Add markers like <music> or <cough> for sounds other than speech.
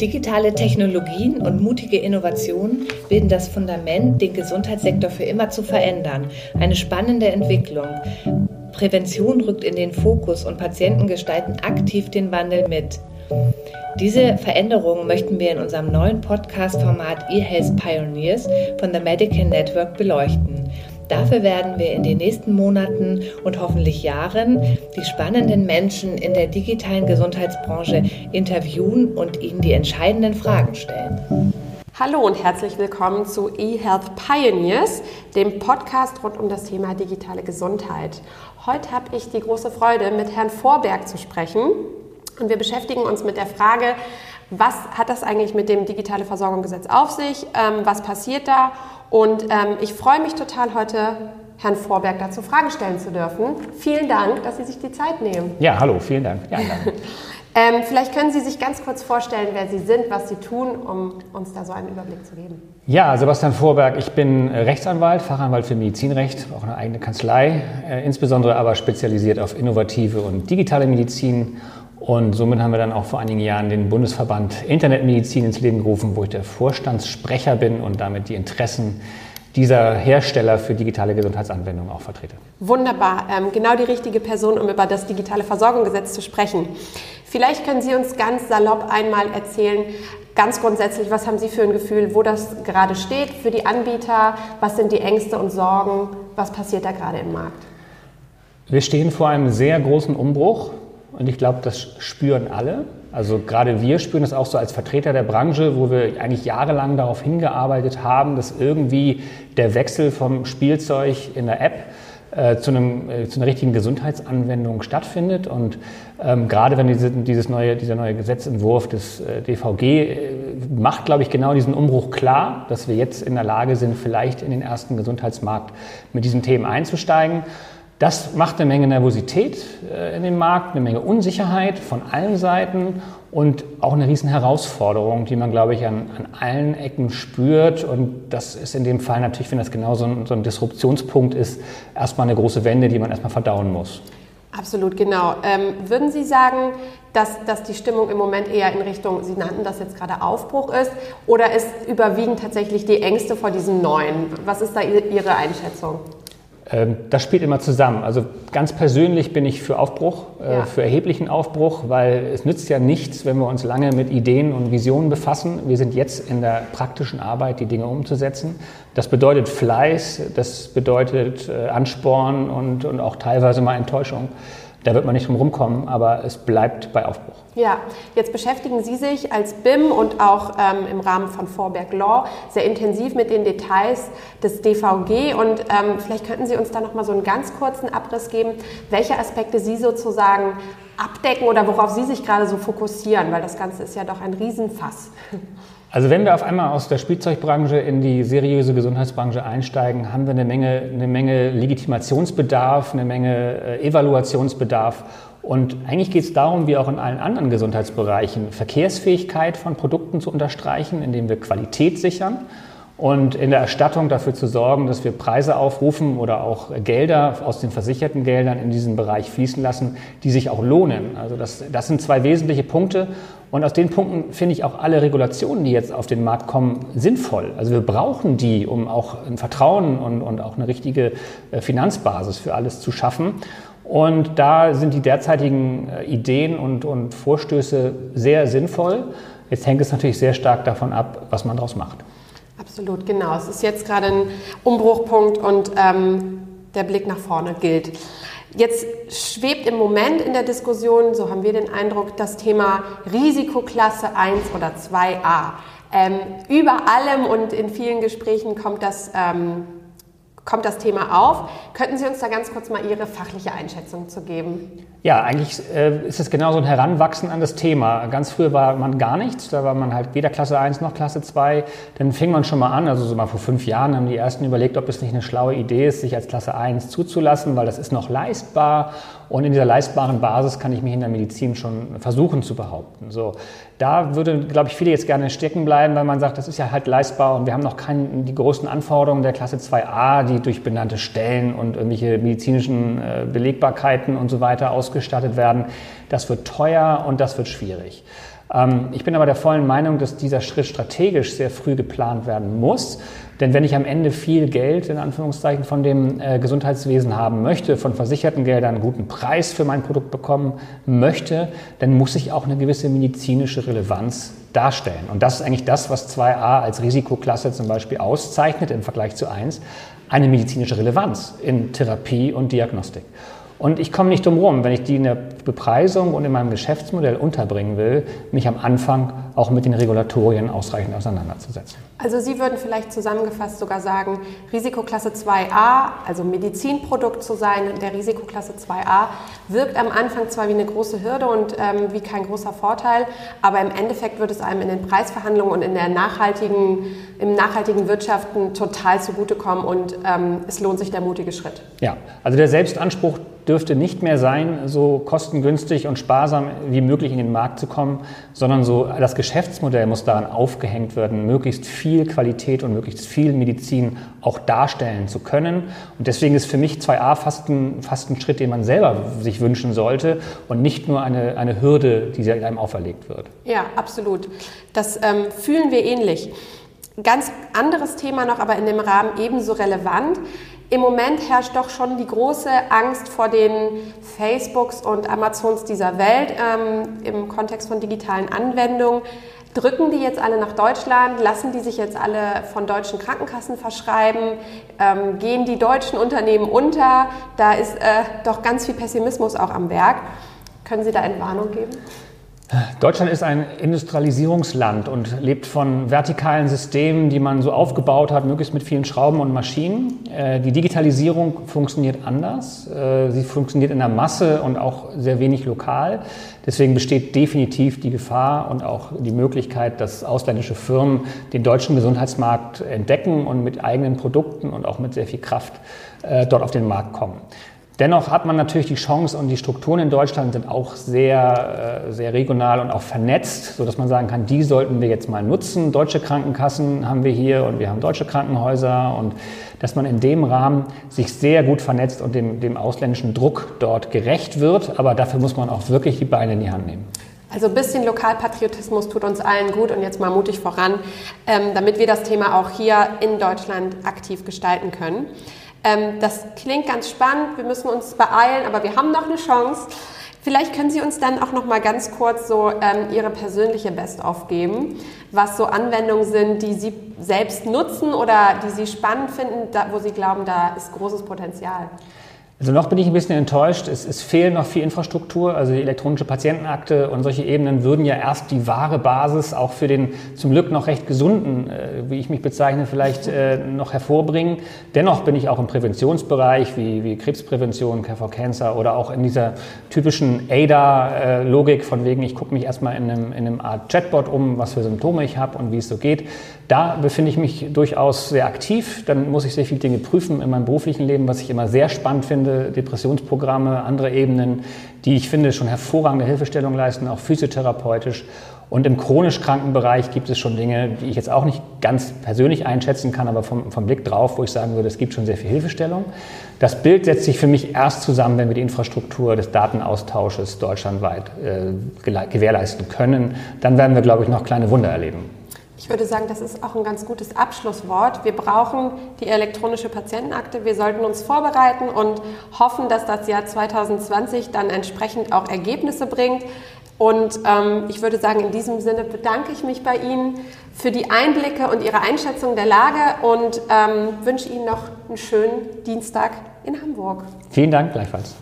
Digitale Technologien und mutige Innovationen bilden das Fundament, den Gesundheitssektor für immer zu verändern. Eine spannende Entwicklung. Prävention rückt in den Fokus und Patienten gestalten aktiv den Wandel mit. Diese Veränderungen möchten wir in unserem neuen Podcast-Format eHealth Pioneers von The Medical Network beleuchten. Dafür werden wir in den nächsten Monaten und hoffentlich Jahren die spannenden Menschen in der digitalen Gesundheitsbranche interviewen und ihnen die entscheidenden Fragen stellen. Hallo und herzlich willkommen zu eHealth Pioneers, dem Podcast rund um das Thema digitale Gesundheit. Heute habe ich die große Freude, mit Herrn Vorberg zu sprechen. Und wir beschäftigen uns mit der Frage, was hat das eigentlich mit dem Digitale Versorgungsgesetz auf sich? Ähm, was passiert da? Und ähm, ich freue mich total heute, Herrn Vorberg dazu Fragen stellen zu dürfen. Vielen Dank, dass Sie sich die Zeit nehmen. Ja, hallo, vielen Dank. Ja, <laughs> ähm, vielleicht können Sie sich ganz kurz vorstellen, wer Sie sind, was Sie tun, um uns da so einen Überblick zu geben. Ja, Sebastian Vorberg, ich bin Rechtsanwalt, Fachanwalt für Medizinrecht, auch eine eigene Kanzlei, äh, insbesondere aber spezialisiert auf innovative und digitale Medizin und somit haben wir dann auch vor einigen Jahren den Bundesverband Internetmedizin ins Leben gerufen, wo ich der Vorstandssprecher bin und damit die Interessen dieser Hersteller für digitale Gesundheitsanwendungen auch vertrete. Wunderbar, ähm, genau die richtige Person, um über das digitale Versorgungsgesetz zu sprechen. Vielleicht können Sie uns ganz salopp einmal erzählen, ganz grundsätzlich, was haben Sie für ein Gefühl, wo das gerade steht für die Anbieter, was sind die Ängste und Sorgen, was passiert da gerade im Markt? Wir stehen vor einem sehr großen Umbruch und ich glaube, das spüren alle. Also gerade wir spüren das auch so als Vertreter der Branche, wo wir eigentlich jahrelang darauf hingearbeitet haben, dass irgendwie der Wechsel vom Spielzeug in der App äh, zu, einem, äh, zu einer richtigen Gesundheitsanwendung stattfindet. Und ähm, gerade wenn diese, dieses neue, dieser neue Gesetzentwurf des äh, DVG äh, macht, glaube ich, genau diesen Umbruch klar, dass wir jetzt in der Lage sind, vielleicht in den ersten Gesundheitsmarkt mit diesen Themen einzusteigen. Das macht eine Menge Nervosität äh, in dem Markt, eine Menge Unsicherheit von allen Seiten und auch eine riesen Herausforderung, die man, glaube ich, an, an allen Ecken spürt. Und das ist in dem Fall natürlich, wenn das genau so ein, so ein Disruptionspunkt ist, erstmal eine große Wende, die man erstmal verdauen muss. Absolut, genau. Ähm, würden Sie sagen, dass, dass die Stimmung im Moment eher in Richtung, Sie nannten das jetzt gerade Aufbruch ist, oder ist überwiegend tatsächlich die Ängste vor diesem Neuen? Was ist da Ihre Einschätzung? Ähm, das spielt immer zusammen. Also ganz persönlich bin ich für Aufbruch, äh, ja. für erheblichen Aufbruch, weil es nützt ja nichts, wenn wir uns lange mit Ideen und Visionen befassen. Wir sind jetzt in der praktischen Arbeit, die Dinge umzusetzen. Das bedeutet Fleiß, das bedeutet äh, Ansporn und, und auch teilweise mal Enttäuschung. Da wird man nicht drum rumkommen, aber es bleibt bei Aufbruch. Ja, jetzt beschäftigen Sie sich als BIM und auch ähm, im Rahmen von Vorberg Law sehr intensiv mit den Details des DVG und ähm, vielleicht könnten Sie uns da noch mal so einen ganz kurzen Abriss geben, welche Aspekte Sie sozusagen abdecken oder worauf Sie sich gerade so fokussieren, weil das Ganze ist ja doch ein Riesenfass. Also wenn wir auf einmal aus der Spielzeugbranche in die seriöse Gesundheitsbranche einsteigen, haben wir eine Menge, eine Menge Legitimationsbedarf, eine Menge äh, Evaluationsbedarf. Und eigentlich geht es darum, wie auch in allen anderen Gesundheitsbereichen, Verkehrsfähigkeit von Produkten zu unterstreichen, indem wir Qualität sichern und in der Erstattung dafür zu sorgen, dass wir Preise aufrufen oder auch Gelder aus den versicherten Geldern in diesen Bereich fließen lassen, die sich auch lohnen. Also das, das sind zwei wesentliche Punkte. Und aus den Punkten finde ich auch alle Regulationen, die jetzt auf den Markt kommen, sinnvoll. Also wir brauchen die, um auch ein Vertrauen und, und auch eine richtige äh, Finanzbasis für alles zu schaffen. Und da sind die derzeitigen äh, Ideen und, und Vorstöße sehr sinnvoll. Jetzt hängt es natürlich sehr stark davon ab, was man daraus macht. Absolut, genau. Es ist jetzt gerade ein Umbruchpunkt und ähm, der Blick nach vorne gilt. Jetzt schwebt im Moment in der Diskussion, so haben wir den Eindruck, das Thema Risikoklasse 1 oder 2a. Ähm, über allem und in vielen Gesprächen kommt das ähm, kommt das Thema auf. Könnten Sie uns da ganz kurz mal Ihre fachliche Einschätzung zu geben? Ja, eigentlich äh, ist es genau so ein Heranwachsen an das Thema. Ganz früher war man gar nichts, da war man halt weder Klasse 1 noch Klasse 2. Dann fing man schon mal an, also so mal vor fünf Jahren haben die ersten überlegt, ob es nicht eine schlaue Idee ist, sich als Klasse 1 zuzulassen, weil das ist noch leistbar und in dieser leistbaren Basis kann ich mich in der Medizin schon versuchen zu behaupten. So, da würde, glaube ich, viele jetzt gerne stecken bleiben, weil man sagt, das ist ja halt leistbar und wir haben noch keine, die großen Anforderungen der Klasse 2a, die durch benannte Stellen und irgendwelche medizinischen äh, Belegbarkeiten und so weiter ausgeführt ausgestattet werden. Das wird teuer und das wird schwierig. Ähm, ich bin aber der vollen Meinung, dass dieser Schritt strategisch sehr früh geplant werden muss. Denn wenn ich am Ende viel Geld in Anführungszeichen von dem äh, Gesundheitswesen haben möchte, von versicherten Geldern einen guten Preis für mein Produkt bekommen möchte, dann muss ich auch eine gewisse medizinische Relevanz darstellen. Und das ist eigentlich das, was 2a als Risikoklasse zum Beispiel auszeichnet im Vergleich zu 1, eine medizinische Relevanz in Therapie und Diagnostik. Und ich komme nicht drum rum, wenn ich die in der Bepreisung und in meinem Geschäftsmodell unterbringen will, mich am Anfang auch mit den Regulatorien ausreichend auseinanderzusetzen. Also Sie würden vielleicht zusammengefasst sogar sagen, Risikoklasse 2a, also Medizinprodukt zu sein, der Risikoklasse 2a, wirkt am Anfang zwar wie eine große Hürde und ähm, wie kein großer Vorteil, aber im Endeffekt wird es einem in den Preisverhandlungen und in der nachhaltigen, im nachhaltigen Wirtschaften total zugutekommen und ähm, es lohnt sich der mutige Schritt. Ja, also der Selbstanspruch dürfte nicht mehr sein, so kostengünstig und sparsam wie möglich in den Markt zu kommen, sondern so das Geschäftsmodell muss daran aufgehängt werden, möglichst viel Qualität und möglichst viel Medizin auch darstellen zu können. Und deswegen ist für mich 2a fast ein, fast ein Schritt, den man selber sich wünschen sollte und nicht nur eine, eine Hürde, die einem auferlegt wird. Ja, absolut. Das ähm, fühlen wir ähnlich. Ganz anderes Thema noch, aber in dem Rahmen ebenso relevant. Im Moment herrscht doch schon die große Angst vor den Facebooks und Amazons dieser Welt ähm, im Kontext von digitalen Anwendungen. Drücken die jetzt alle nach Deutschland? Lassen die sich jetzt alle von deutschen Krankenkassen verschreiben? Ähm, gehen die deutschen Unternehmen unter? Da ist äh, doch ganz viel Pessimismus auch am Werk. Können Sie da Entwarnung geben? Deutschland ist ein Industrialisierungsland und lebt von vertikalen Systemen, die man so aufgebaut hat, möglichst mit vielen Schrauben und Maschinen. Äh, die Digitalisierung funktioniert anders. Äh, sie funktioniert in der Masse und auch sehr wenig lokal. Deswegen besteht definitiv die Gefahr und auch die Möglichkeit, dass ausländische Firmen den deutschen Gesundheitsmarkt entdecken und mit eigenen Produkten und auch mit sehr viel Kraft äh, dort auf den Markt kommen. Dennoch hat man natürlich die Chance und die Strukturen in Deutschland sind auch sehr, äh, sehr regional und auch vernetzt, sodass man sagen kann, die sollten wir jetzt mal nutzen. Deutsche Krankenkassen haben wir hier und wir haben deutsche Krankenhäuser und dass man in dem Rahmen sich sehr gut vernetzt und dem, dem ausländischen Druck dort gerecht wird. Aber dafür muss man auch wirklich die Beine in die Hand nehmen. Also ein bisschen Lokalpatriotismus tut uns allen gut und jetzt mal mutig voran, ähm, damit wir das Thema auch hier in Deutschland aktiv gestalten können. Ähm, das klingt ganz spannend, wir müssen uns beeilen, aber wir haben noch eine Chance. Vielleicht können Sie uns dann auch noch mal ganz kurz so ähm, Ihre persönliche Best-of geben, was so Anwendungen sind, die Sie selbst nutzen oder die Sie spannend finden, da, wo Sie glauben, da ist großes Potenzial. Also noch bin ich ein bisschen enttäuscht. Es, es fehlt noch viel Infrastruktur. Also die elektronische Patientenakte und solche Ebenen würden ja erst die wahre Basis auch für den zum Glück noch recht gesunden, äh, wie ich mich bezeichne, vielleicht äh, noch hervorbringen. Dennoch bin ich auch im Präventionsbereich wie, wie Krebsprävention, KV Cancer oder auch in dieser typischen ADA-Logik von wegen, ich gucke mich erstmal in einem, in einem Art Chatbot um, was für Symptome ich habe und wie es so geht. Da befinde ich mich durchaus sehr aktiv. Dann muss ich sehr viele Dinge prüfen in meinem beruflichen Leben, was ich immer sehr spannend finde Depressionsprogramme, andere Ebenen, die ich finde schon hervorragende Hilfestellung leisten, auch physiotherapeutisch. Und im chronisch kranken Bereich gibt es schon Dinge, die ich jetzt auch nicht ganz persönlich einschätzen kann, aber vom, vom Blick drauf, wo ich sagen würde, es gibt schon sehr viel Hilfestellung. Das Bild setzt sich für mich erst zusammen, wenn wir die Infrastruktur des Datenaustausches deutschlandweit äh, gewährleisten können. Dann werden wir, glaube ich, noch kleine Wunder erleben. Ich würde sagen, das ist auch ein ganz gutes Abschlusswort. Wir brauchen die elektronische Patientenakte. Wir sollten uns vorbereiten und hoffen, dass das Jahr 2020 dann entsprechend auch Ergebnisse bringt. Und ähm, ich würde sagen, in diesem Sinne bedanke ich mich bei Ihnen für die Einblicke und Ihre Einschätzung der Lage und ähm, wünsche Ihnen noch einen schönen Dienstag in Hamburg. Vielen Dank gleichfalls.